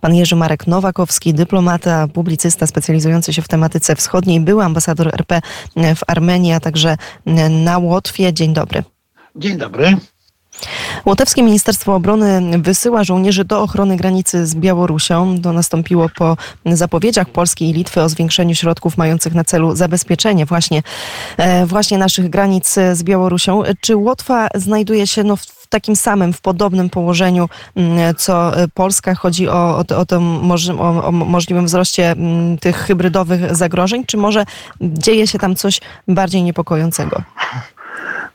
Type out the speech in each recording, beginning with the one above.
Pan Jerzy Marek Nowakowski, dyplomata, publicysta specjalizujący się w tematyce wschodniej, był ambasador RP w Armenii, a także na Łotwie. Dzień dobry. Dzień dobry. Łotewskie Ministerstwo Obrony wysyła żołnierzy do ochrony granicy z Białorusią. To nastąpiło po zapowiedziach Polski i Litwy o zwiększeniu środków mających na celu zabezpieczenie właśnie, e, właśnie naszych granic z Białorusią. Czy Łotwa znajduje się no, w takim samym, w podobnym położeniu mm, co Polska? Chodzi o, o, o, to, o, o możliwym wzroście mm, tych hybrydowych zagrożeń, czy może dzieje się tam coś bardziej niepokojącego?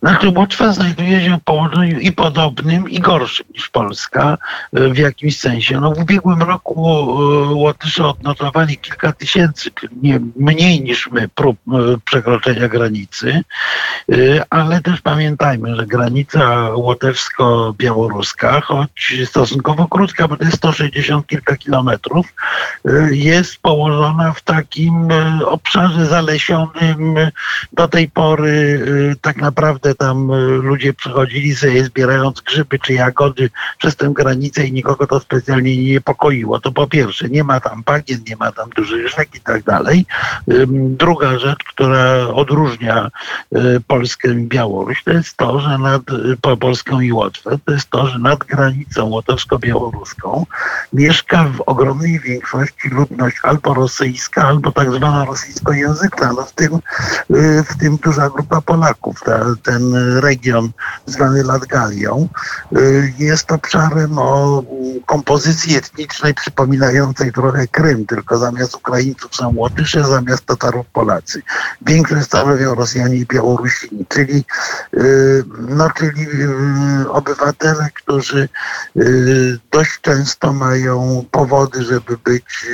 Znaczy Łotwa znajduje się w położeniu i podobnym, i gorszym niż Polska e, w jakimś sensie. No, w ubiegłym roku e, Łotysze odnotowali kilka tysięcy, nie, mniej niż my, prób e, przekroczenia granicy, ale też pamiętajmy, że granica łotewsko-białoruska, choć stosunkowo krótka, bo to jest 160 kilka kilometrów, jest położona w takim obszarze zalesionym do tej pory tak naprawdę tam e, ludzie przychodzili sobie zbierając grzyby czy jagody przez tę granicę i nikogo to specjalnie nie niepokoiło. To po pierwsze, nie ma tam bagien, nie ma tam dużych rzek i tak dalej. Druga rzecz, która odróżnia e, Polskę i Białoruś, to jest to, że nad po Polską i Łotwę, to jest to, że nad granicą łotewsko-białoruską mieszka w ogromnej większości ludność albo rosyjska, albo tak zwana rosyjskojęzyczna. No w tym, w tym duża grupa Polaków. Ta, ten region zwany Latgalią, y, jest obszarem o kompozycji etnicznej przypominającej trochę Krym, tylko zamiast Ukraińców są Łotysze, zamiast Tatarów Polacy. Większość stanowią Rosjanie i Białorusini, czyli, y, no, czyli y, obywatele, którzy dość często mają powody, żeby być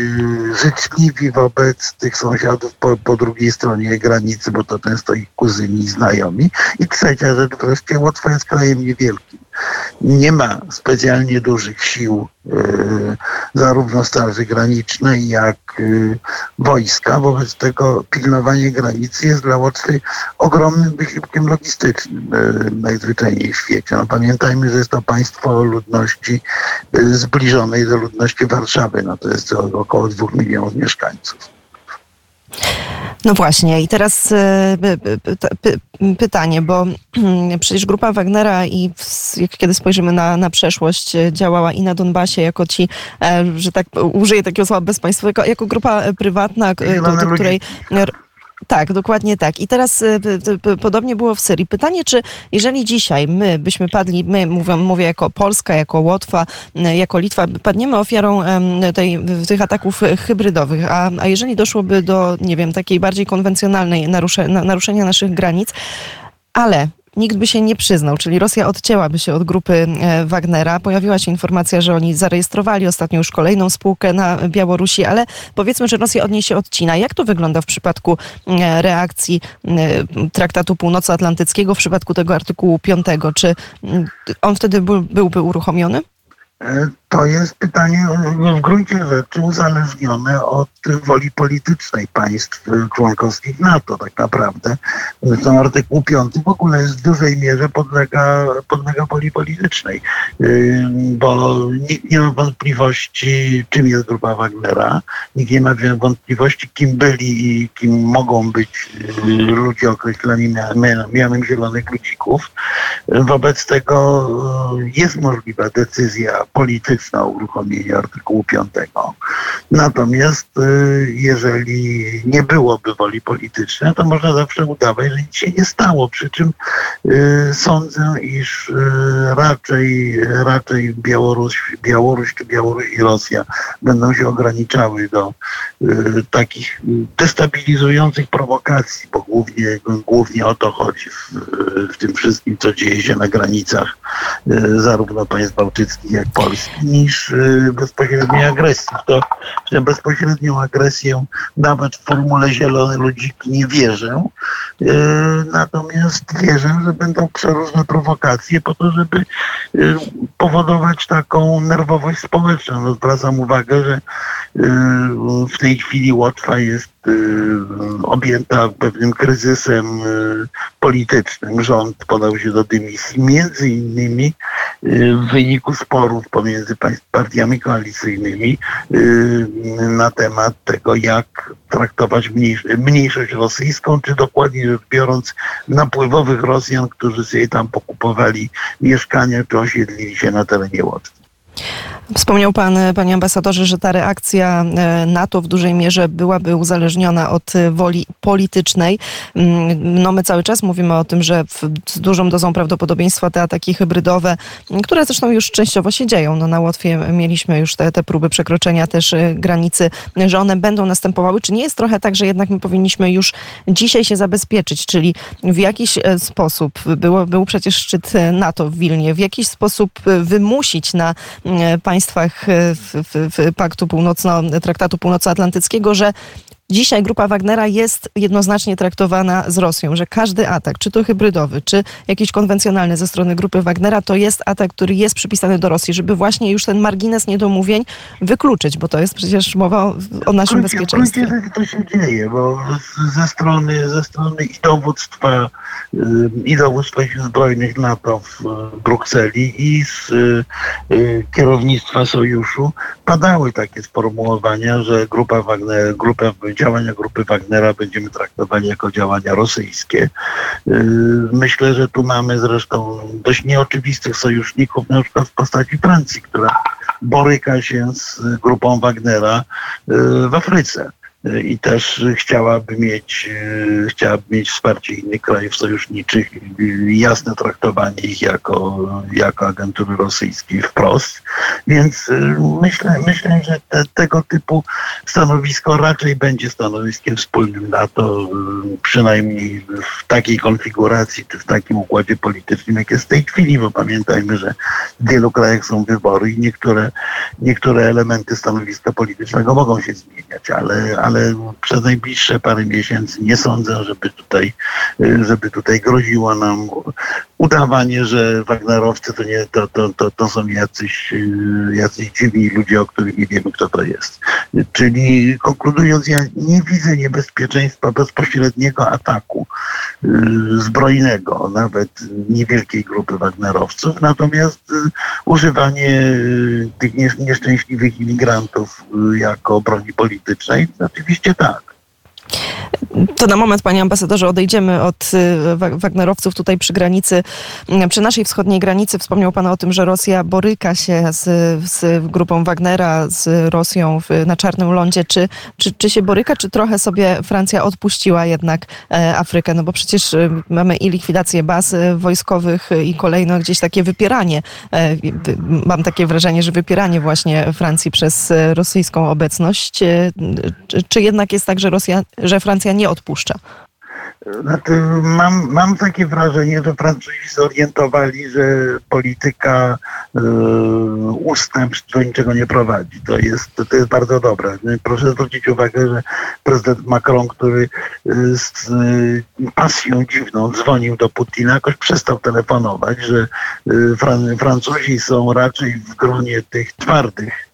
życzliwi wobec tych sąsiadów po, po drugiej stronie granicy, bo to często ich kuzyni znajomi. I trzecia rzecz wreszcie, Łotwa jest krajem niewielkim. Nie ma specjalnie dużych sił, e, zarówno Straży Granicznej, jak e, wojska. Wobec tego pilnowanie granicy jest dla Łotwy ogromnym wysiłkiem logistycznym e, najzwyczajniej w świecie. No, pamiętajmy, że jest to państwo ludności zbliżonej do ludności Warszawy. No, to jest około dwóch milionów mieszkańców. No właśnie, i teraz e, pytanie, bo przecież grupa Wagnera i kiedy spojrzymy na, na przeszłość, e, działała i na Donbasie jako ci, e, że tak użyję takiego słowa bezpaństwowego, jako grupa prywatna, do, do której tak, dokładnie tak. I teraz y, podobnie było w Syrii. Pytanie, czy jeżeli dzisiaj my byśmy padli, my mówię, mówię jako Polska, jako Łotwa, y, jako Litwa, padniemy ofiarą tej, tych ataków hybrydowych, a, a jeżeli doszłoby do, nie wiem, takiej bardziej konwencjonalnej narusze, naruszenia naszych granic, ale nikt by się nie przyznał, czyli Rosja odcięłaby się od grupy e, Wagnera. Pojawiła się informacja, że oni zarejestrowali ostatnio już kolejną spółkę na Białorusi, ale powiedzmy, że Rosja od niej się odcina. Jak to wygląda w przypadku e, reakcji e, Traktatu Północnoatlantyckiego, w przypadku tego artykułu 5? Czy on wtedy byłby uruchomiony? To jest pytanie w gruncie rzeczy uzależnione od woli politycznej państw członkowskich NATO tak naprawdę. Zresztą artykuł 5 w ogóle jest w dużej mierze podlega, podlega woli politycznej, bo nikt nie ma wątpliwości, czym jest grupa Wagnera, nikt nie ma wątpliwości, kim byli i kim mogą być yy, ludzie określeni mianem zielonych ludzików. Wobec tego yy, jest możliwa decyzja polityczna o uruchomieniu artykułu 5. Natomiast y, jeżeli nie byłoby woli politycznej, to można zawsze udawać, że nic się nie stało. Przy czym y, sądzę, iż y, raczej, raczej Białoruś, Białoruś czy Białoruś i Rosja będą się ograniczały do takich destabilizujących prowokacji, bo głównie, głównie o to chodzi w, w tym wszystkim, co dzieje się na granicach zarówno państw bałtyckich, jak Polski, niż bezpośredniej agresji. To w tę bezpośrednią agresję nawet w formule zielone ludziki nie wierzę. E, natomiast wierzę, że będą przeróżne prowokacje po to, żeby e, powodować taką nerwowość społeczną. No, zwracam uwagę, że w tej chwili Łotwa jest objęta pewnym kryzysem politycznym. Rząd podał się do dymisji między innymi w wyniku sporów pomiędzy partiami koalicyjnymi na temat tego, jak traktować mniejszość rosyjską, czy dokładnie rzecz biorąc napływowych Rosjan, którzy sobie tam pokupowali mieszkania, czy osiedlili się na terenie Łotwy. Wspomniał pan, panie ambasadorze, że ta reakcja e, NATO w dużej mierze byłaby uzależniona od e, woli politycznej. Mm, no my cały czas mówimy o tym, że z dużą dozą prawdopodobieństwa te ataki hybrydowe, które zresztą już częściowo się dzieją. No na Łotwie mieliśmy już te, te próby przekroczenia też e, granicy, że one będą następowały. Czy nie jest trochę tak, że jednak my powinniśmy już dzisiaj się zabezpieczyć, czyli w jakiś sposób, było, był przecież szczyt NATO w Wilnie, w jakiś sposób wymusić na państwa państwach e, w, w, w Paktu Północno, Traktatu Północnoatlantyckiego, że Dzisiaj grupa Wagnera jest jednoznacznie traktowana z Rosją, że każdy atak, czy to hybrydowy, czy jakiś konwencjonalny ze strony grupy Wagnera, to jest atak, który jest przypisany do Rosji, żeby właśnie już ten margines niedomówień wykluczyć, bo to jest przecież mowa o, o naszym Krócie, bezpieczeństwie. Krócie, to się dzieje, bo ze strony, ze strony i dowództwa, y, i dowództwa sił zbrojnych NATO w Brukseli i z y, kierownictwa sojuszu padały takie sformułowania, że grupa Wagner, grupa działania grupy Wagnera będziemy traktowali jako działania rosyjskie. Y, myślę, że tu mamy zresztą dość nieoczywistych sojuszników, na przykład w postaci Francji, która boryka się z grupą Wagnera y, w Afryce i też chciałaby mieć, e, chciałaby mieć wsparcie innych krajów sojuszniczych i jasne traktowanie ich jako, jako agentury rosyjskiej wprost. Więc myślę, myślę że te, tego typu stanowisko raczej będzie stanowiskiem wspólnym NATO, przynajmniej w takiej konfiguracji czy w takim układzie politycznym, jak jest w tej chwili, bo pamiętajmy, że w wielu krajach są wybory i niektóre, niektóre elementy stanowiska politycznego mogą się zmieniać, ale, ale przez najbliższe parę miesięcy nie sądzę, żeby tutaj, żeby tutaj groziło nam udawanie, że Wagnerowcy to, nie, to, to, to, to są jacyś, jacyś dziwni ludzie, o których nie wiemy, kto to jest. Czyli konkludując, ja nie widzę niebezpieczeństwa bezpośredniego ataku y, zbrojnego, nawet niewielkiej grupy Wagnerowców, natomiast y, używanie tych nieszczęśliwych imigrantów jako broni politycznej, oczywiście tak. To na moment, panie ambasadorze, odejdziemy od y, Wagnerowców tutaj przy granicy, mm, przy naszej wschodniej granicy. Wspomniał pan o tym, że Rosja boryka się z, z grupą Wagnera, z Rosją w, na Czarnym Lądzie. Czy, czy, czy się boryka, czy trochę sobie Francja odpuściła jednak e, Afrykę? No bo przecież y, mamy i likwidację baz y, wojskowych i kolejno gdzieś takie wypieranie. E, mam takie wrażenie, że wypieranie właśnie Francji przez rosyjską obecność. E, czy jednak jest tak, że Rosja, że Francja nie odpuszcza? Znaczy, mam, mam takie wrażenie, że Francuzi zorientowali, że polityka y, ustępstw do niczego nie prowadzi. To jest, to jest bardzo dobre. Proszę zwrócić uwagę, że prezydent Macron, który y, z y, pasją dziwną dzwonił do Putina, jakoś przestał telefonować, że y, Fran Francuzi są raczej w gronie tych twardych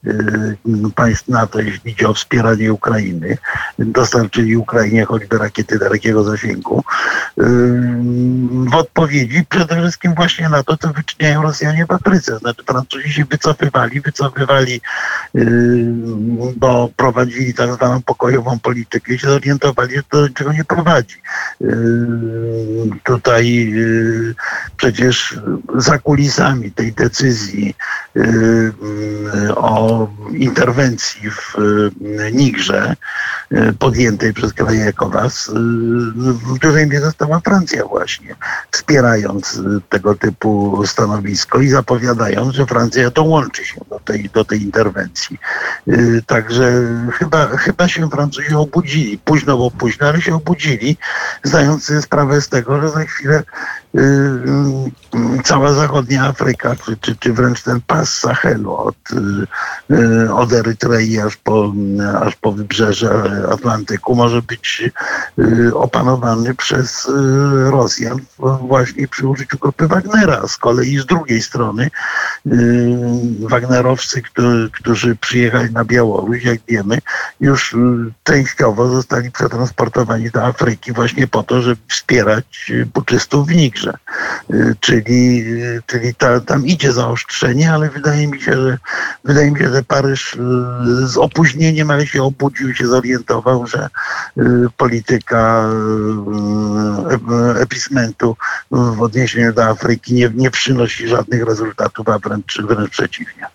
państw NATO, jeśli idzie o wspieranie Ukrainy. Dostarczyli Ukrainie choćby rakiety dalekiego zasięgu w odpowiedzi przede wszystkim właśnie na to, co wyczyniają Rosjanie w Afryce. Znaczy Francuzi się wycofywali, wycofywali, bo prowadzili tak zwaną pokojową politykę i się zorientowali, że to do niczego nie prowadzi. Tutaj przecież za kulisami tej decyzji o interwencji w Nigrze podjętej przez kraje ECOWAS w dużej mierze stała Francja właśnie, wspierając y, tego typu stanowisko i zapowiadając, że Francja dołączy się do tej, do tej interwencji. Y, także chyba, chyba się Francuzi obudzili, późno bo późno, ale się obudzili, zdając sobie sprawę z tego, że za chwilę cała zachodnia Afryka, czy, czy, czy wręcz ten pas Sahelu od, od Erytrei aż po, aż po wybrzeże Atlantyku może być opanowany przez Rosjan właśnie przy użyciu grupy Wagnera. Z kolei z drugiej strony Wagnerowcy, którzy, którzy przyjechali na Białoruś, jak wiemy, już częściowo zostali przetransportowani do Afryki właśnie po to, żeby wspierać puczystów w Nigrze. Czyli, czyli ta, tam idzie zaostrzenie, ale wydaje mi się, że wydaje mi się, że Paryż z opóźnieniem, ale się obudził, się zorientował, że polityka epismentu w odniesieniu do Afryki nie, nie przynosi żadnych rezultatów, a wręcz, wręcz przeciwnie.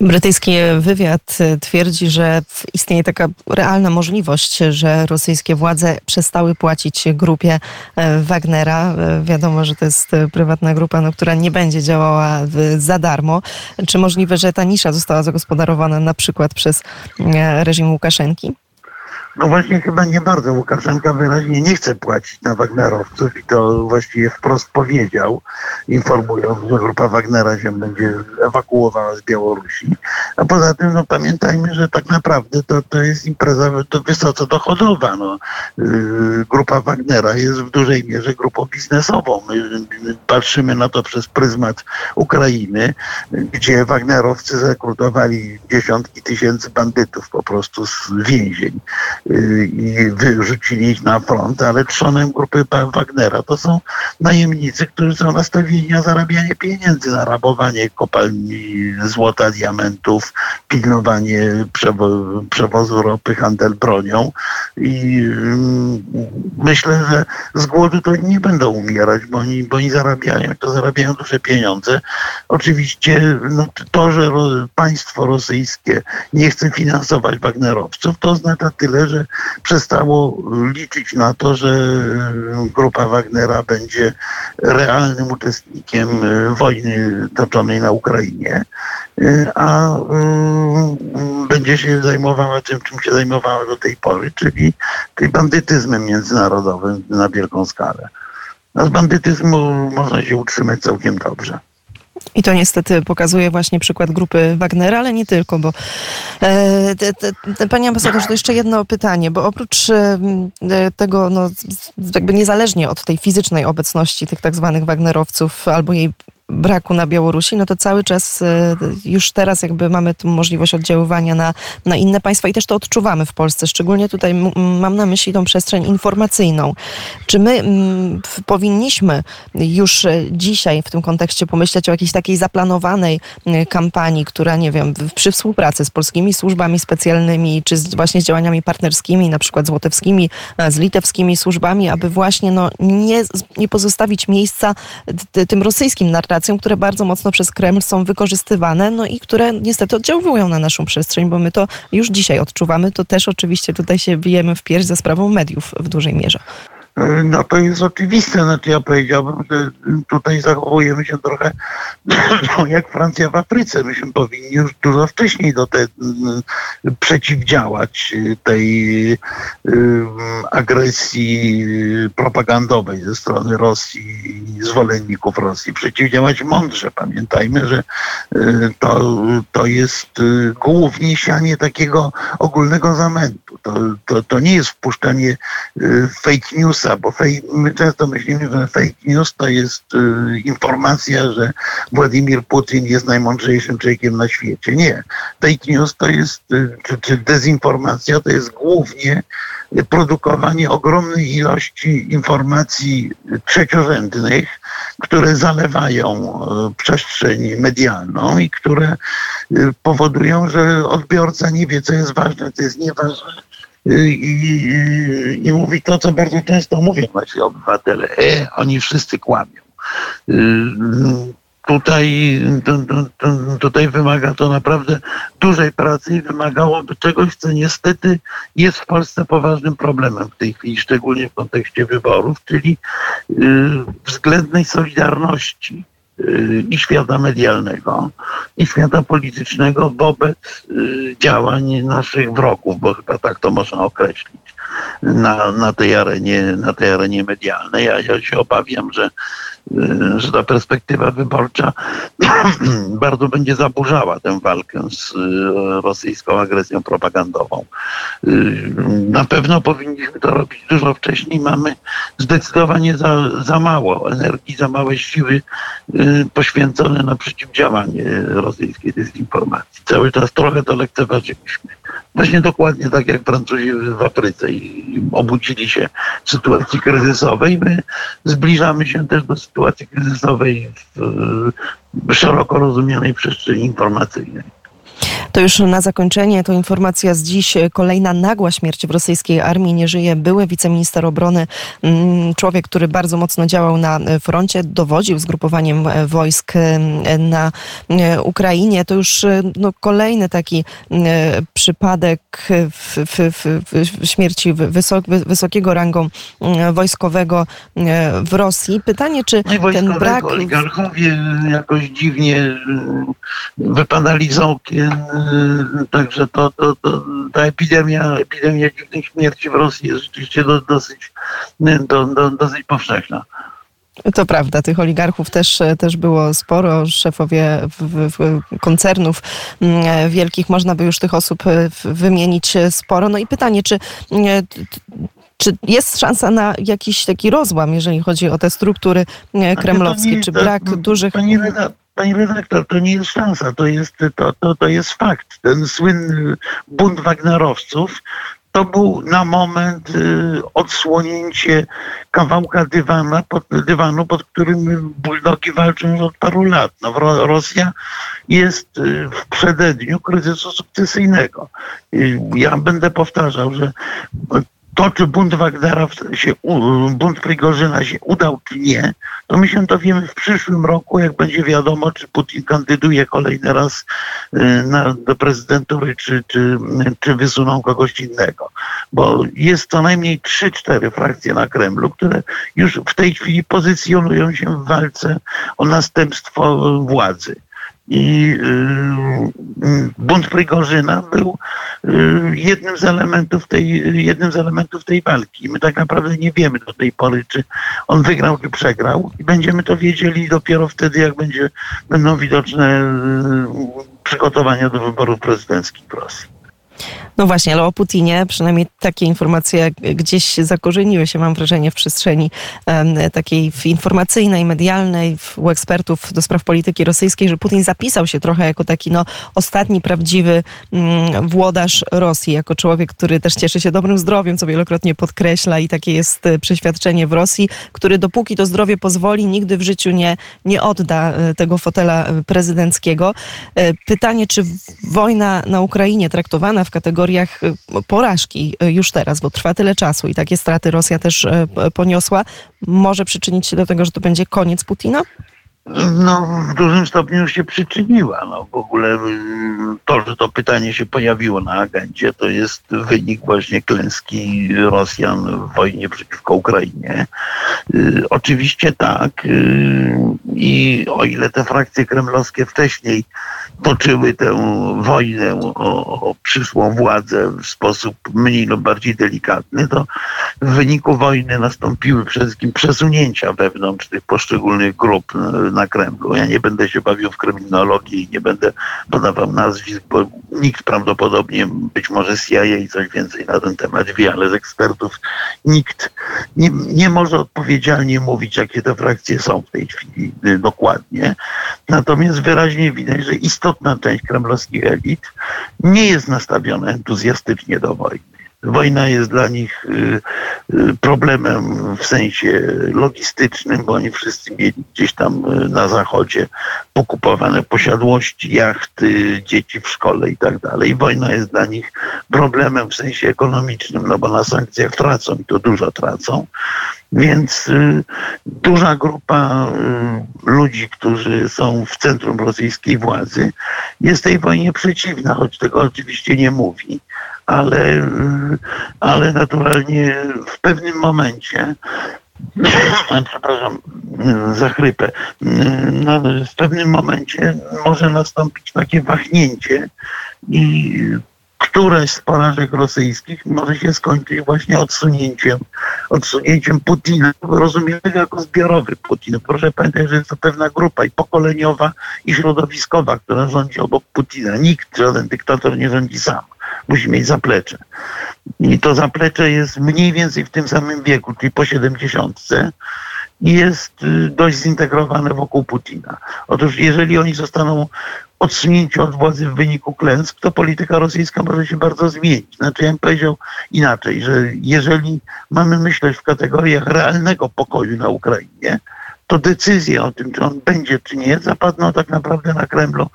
Brytyjski wywiad twierdzi, że istnieje taka realna możliwość, że rosyjskie władze przestały płacić grupie e, Wagnera. E, wiadomo, że to jest prywatna grupa, no, która nie będzie działała za darmo. Czy możliwe, że ta nisza została zagospodarowana na przykład przez e, reżim Łukaszenki? No właśnie chyba nie bardzo. Łukaszenka wyraźnie nie chce płacić na Wagnerowców i to właściwie wprost powiedział, informując, że grupa Wagnera się będzie ewakuowała z Białorusi. A poza tym no, pamiętajmy, że tak naprawdę to, to jest impreza to wysoce dochodowa. No. Yy, grupa Wagnera jest w dużej mierze grupą biznesową. My, my patrzymy na to przez pryzmat Ukrainy, gdzie Wagnerowcy zrekrutowali dziesiątki tysięcy bandytów po prostu z więzień i wyrzucili ich na front, ale trzonem grupy Wagnera to są najemnicy, którzy są nastawieni na zarabianie pieniędzy, na rabowanie kopalni złota, diamentów, pilnowanie przewo przewozu ropy, handel bronią i mm, myślę, że z głodu to nie będą umierać, bo oni, bo oni zarabiają, to zarabiają duże pieniądze. Oczywiście no, to, że państwo rosyjskie nie chce finansować Wagnerowców, to oznacza tyle, że przestało liczyć na to, że grupa Wagnera będzie realnym uczestnikiem wojny toczonej na Ukrainie, a będzie się zajmowała tym, czym się zajmowała do tej pory, czyli, czyli bandytyzmem międzynarodowym na wielką skalę. No z bandytyzmu można się utrzymać całkiem dobrze. I to niestety pokazuje właśnie przykład grupy Wagnera, ale nie tylko, bo e, te, te, Panie ambasadorze, to jeszcze jedno pytanie, bo oprócz e, tego, no, jakby niezależnie od tej fizycznej obecności tych tak zwanych Wagnerowców albo jej braku na Białorusi, no to cały czas e, już teraz jakby mamy tu możliwość oddziaływania na, na inne państwa i też to odczuwamy w Polsce. Szczególnie tutaj mam na myśli tą przestrzeń informacyjną. Czy my powinniśmy już e, dzisiaj w tym kontekście pomyśleć o jakiejś takiej zaplanowanej kampanii, która, nie wiem, przy współpracy z polskimi służbami specjalnymi, czy z, właśnie z działaniami partnerskimi, na przykład z łotewskimi, z litewskimi służbami, aby właśnie no, nie, nie pozostawić miejsca tym rosyjskim narracjom, które bardzo mocno przez Kreml są wykorzystywane, no i które niestety oddziałują na naszą przestrzeń, bo my to już dzisiaj odczuwamy. To też oczywiście tutaj się bijemy w pierś za sprawą mediów w dużej mierze. No to jest oczywiste, znaczy ja powiedziałbym, że tutaj zachowujemy się trochę no, jak Francja w Afryce. Myśmy powinni już dużo wcześniej do tej przeciwdziałać tej agresji propagandowej ze strony Rosji i zwolenników Rosji. Przeciwdziałać mądrze. Pamiętajmy, że y, to, to jest y, głównie sianie takiego ogólnego zamętu. To, to, to nie jest wpuszczanie y, fake newsa bo fake, my często myślimy, że fake news to jest y, informacja, że Władimir Putin jest najmądrzejszym człowiekiem na świecie. Nie. Fake news to jest, y, czy, czy dezinformacja to jest głównie produkowanie ogromnej ilości informacji trzeciorzędnych, które zalewają y, przestrzeń medialną i które y, powodują, że odbiorca nie wie, co jest ważne, co jest nieważne i, i, i mówi to, co bardzo często mówią nasi obywatele. E, oni wszyscy kłamią. Y, tutaj, tutaj wymaga to naprawdę dużej pracy i wymagałoby czegoś, co niestety jest w Polsce poważnym problemem w tej chwili, szczególnie w kontekście wyborów, czyli y, względnej solidarności i świata medialnego, i świata politycznego wobec y, działań naszych wrogów, bo chyba tak to można określić. na, na, tej, arenie, na tej arenie medialnej. Ja, ja się obawiam, że że ta perspektywa wyborcza bardzo będzie zaburzała tę walkę z e, rosyjską agresją propagandową. E, na pewno powinniśmy to robić dużo wcześniej. Mamy zdecydowanie za, za mało energii, za małe siły poświęcone na przeciwdziałanie rosyjskiej dezinformacji. Cały czas trochę to lekceważyliśmy. Właśnie dokładnie tak jak Francuzi w Afryce i obudzili się w sytuacji kryzysowej. My zbliżamy się też do sytuacji kryzysowej w szeroko rozumianej przestrzeni informacyjnej. To już na zakończenie to informacja z dziś. Kolejna nagła śmierć w rosyjskiej armii. Nie żyje były wiceminister obrony, mm, człowiek, który bardzo mocno działał na froncie, dowodził zgrupowaniem wojsk mm, na mm, Ukrainie. To już no, kolejny taki przypadek w, w, w śmierci wysok, wysokiego rangą wojskowego w Rosji. Pytanie, czy no ten brak... Oligarchowie jakoś dziwnie wypadali z okien także to, to, to, ta epidemia, epidemia dziwnych śmierci w Rosji jest rzeczywiście do, dosyć, do, do, dosyć powszechna. To prawda, tych oligarchów też, też było sporo. Szefowie w, w koncernów mm, wielkich, można by już tych osób wymienić sporo. No i pytanie, czy, czy jest szansa na jakiś taki rozłam, jeżeli chodzi o te struktury kremlowskie? Czy brak dużych. Pani Pani redaktor, to nie jest szansa, to jest, to, to, to jest fakt. Ten słynny bunt Wagnerowców to był na moment y, odsłonięcie kawałka dywana, pod, dywanu, pod którym buldogi walczą już od paru lat. No, Rosja jest y, w przededniu kryzysu sukcesyjnego. Y, ja będę powtarzał, że to, czy bunt Wagnera się, bunt Prigorzyna się udał, czy nie, to my się dowiemy w przyszłym roku, jak będzie wiadomo, czy Putin kandyduje kolejny raz y, na, do prezydentury, czy, czy, czy wysuną kogoś innego. Bo jest co najmniej 3-4 frakcje na Kremlu, które już w tej chwili pozycjonują się w walce o następstwo władzy. I y, bunt Prigorzyna był y, jednym z elementów tej, jednym z elementów tej walki. My tak naprawdę nie wiemy do tej pory, czy on wygrał, czy przegrał. I będziemy to wiedzieli dopiero wtedy, jak będzie, będą widoczne y, przygotowania do wyborów prezydenckich w Rosji. No właśnie, ale o Putinie przynajmniej takie informacje gdzieś zakorzeniły się, mam wrażenie, w przestrzeni takiej informacyjnej, medialnej, u ekspertów do spraw polityki rosyjskiej, że Putin zapisał się trochę jako taki no, ostatni prawdziwy um, włodarz Rosji, jako człowiek, który też cieszy się dobrym zdrowiem, co wielokrotnie podkreśla i takie jest e, przeświadczenie w Rosji, który dopóki to zdrowie pozwoli, nigdy w życiu nie, nie odda e, tego fotela e, prezydenckiego. Pytanie, czy wojna na Ukrainie traktowana w kategorii kategoriach y, porażki y, już teraz, bo trwa tyle czasu i takie straty Rosja też y, poniosła, może przyczynić się do tego, że to będzie koniec Putina? No, w dużym stopniu się przyczyniła. No, w ogóle to, że to pytanie się pojawiło na agendzie, to jest wynik właśnie klęski Rosjan w wojnie przeciwko Ukrainie. Oczywiście tak. I o ile te frakcje kremlowskie wcześniej toczyły tę wojnę o, o przyszłą władzę w sposób mniej lub bardziej delikatny, to w wyniku wojny nastąpiły przede wszystkim przesunięcia wewnątrz tych poszczególnych grup na Kremlu. Ja nie będę się bawił w kryminologię i nie będę podawał nazwisk, bo nikt prawdopodobnie, być może CIA i coś więcej na ten temat wie, ale z ekspertów nikt nie, nie może odpowiedzialnie mówić, jakie te frakcje są w tej chwili y, dokładnie. Natomiast wyraźnie widać, że istotna część kremlowskich elit nie jest nastawiona entuzjastycznie do wojny. Wojna jest dla nich y, y, problemem w sensie logistycznym, bo oni wszyscy mieli gdzieś tam na zachodzie pokupowane posiadłości, jachty, dzieci w szkole i tak dalej. Wojna jest dla nich problemem w sensie ekonomicznym, no bo na sankcjach tracą i to dużo tracą. Więc y, duża grupa y, ludzi, którzy są w centrum rosyjskiej władzy, jest tej wojnie przeciwna, choć tego oczywiście nie mówi ale, y, ale naturalnie w pewnym momencie przepraszam za chrypę, no, w pewnym momencie może nastąpić takie wahnięcie i któreś z porażek rosyjskich może się skończyć właśnie odsunięciem, odsunięciem Putina, rozumianego jako zbiorowy Putin. Proszę pamiętać, że jest to pewna grupa i pokoleniowa, i środowiskowa, która rządzi obok Putina. Nikt, żaden dyktator nie rządzi sam. Musi mieć zaplecze. I to zaplecze jest mniej więcej w tym samym wieku, czyli po 70 i jest y, dość zintegrowane wokół Putina. Otóż jeżeli oni zostaną odsunięci od władzy w wyniku klęsk, to polityka rosyjska może się bardzo zmienić. Znaczy, ja bym powiedział inaczej, że jeżeli mamy myśleć w kategoriach realnego pokoju na Ukrainie, to decyzje o tym, czy on będzie, czy nie, zapadną tak naprawdę na Kremlu y,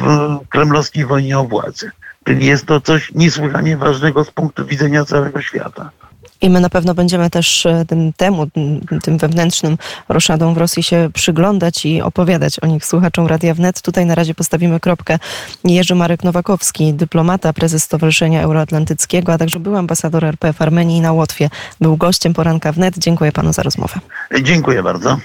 w kremlowskiej wojnie o władzę. Czyli jest to coś niesłychanie ważnego z punktu widzenia całego świata. I my na pewno będziemy też e, tym temu, tym wewnętrznym roszadom w Rosji się przyglądać i opowiadać o nich słuchaczom Radia Wnet. Tutaj na razie postawimy kropkę. Jerzy Marek Nowakowski, dyplomata, prezes Stowarzyszenia Euroatlantyckiego, a także był ambasador RP w Armenii i na Łotwie. Był gościem poranka Wnet. Dziękuję panu za rozmowę. Dziękuję bardzo.